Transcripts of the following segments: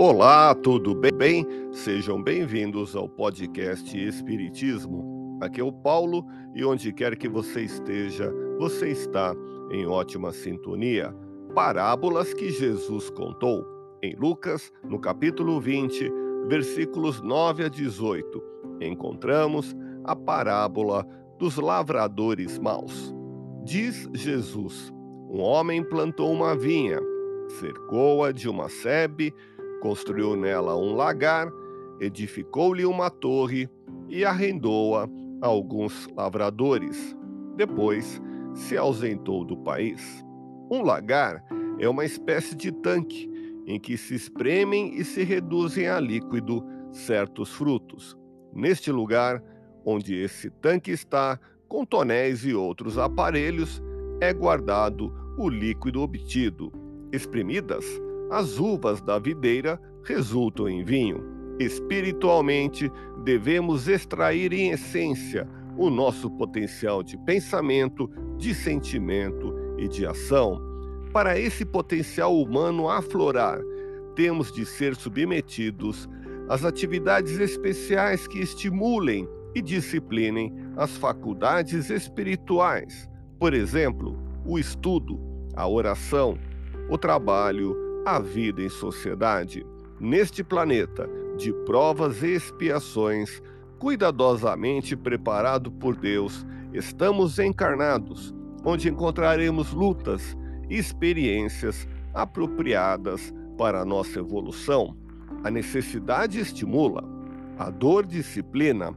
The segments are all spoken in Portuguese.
Olá, tudo bem? Sejam bem-vindos ao podcast Espiritismo. Aqui é o Paulo e onde quer que você esteja, você está em ótima sintonia. Parábolas que Jesus contou. Em Lucas, no capítulo 20, versículos 9 a 18, encontramos a parábola dos lavradores maus. Diz Jesus: Um homem plantou uma vinha, cercou-a de uma sebe Construiu nela um lagar, edificou-lhe uma torre e arrendou-a a alguns lavradores. Depois se ausentou do país. Um lagar é uma espécie de tanque em que se espremem e se reduzem a líquido certos frutos. Neste lugar, onde esse tanque está, com tonéis e outros aparelhos, é guardado o líquido obtido. Espremidas, as uvas da videira resultam em vinho. Espiritualmente, devemos extrair em essência o nosso potencial de pensamento, de sentimento e de ação. Para esse potencial humano aflorar, temos de ser submetidos às atividades especiais que estimulem e disciplinem as faculdades espirituais. Por exemplo, o estudo, a oração, o trabalho, a vida em sociedade, neste planeta de provas e expiações, cuidadosamente preparado por Deus, estamos encarnados, onde encontraremos lutas e experiências apropriadas para a nossa evolução. A necessidade estimula, a dor disciplina,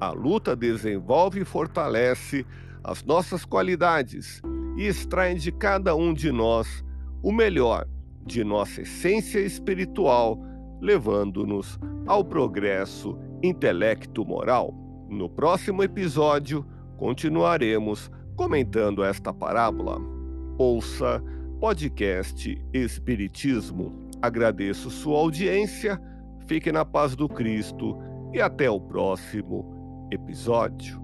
a luta desenvolve e fortalece as nossas qualidades e extrai de cada um de nós o melhor de nossa essência espiritual, levando-nos ao progresso intelecto-moral. No próximo episódio, continuaremos comentando esta parábola. Ouça podcast Espiritismo. Agradeço sua audiência, fique na paz do Cristo e até o próximo episódio.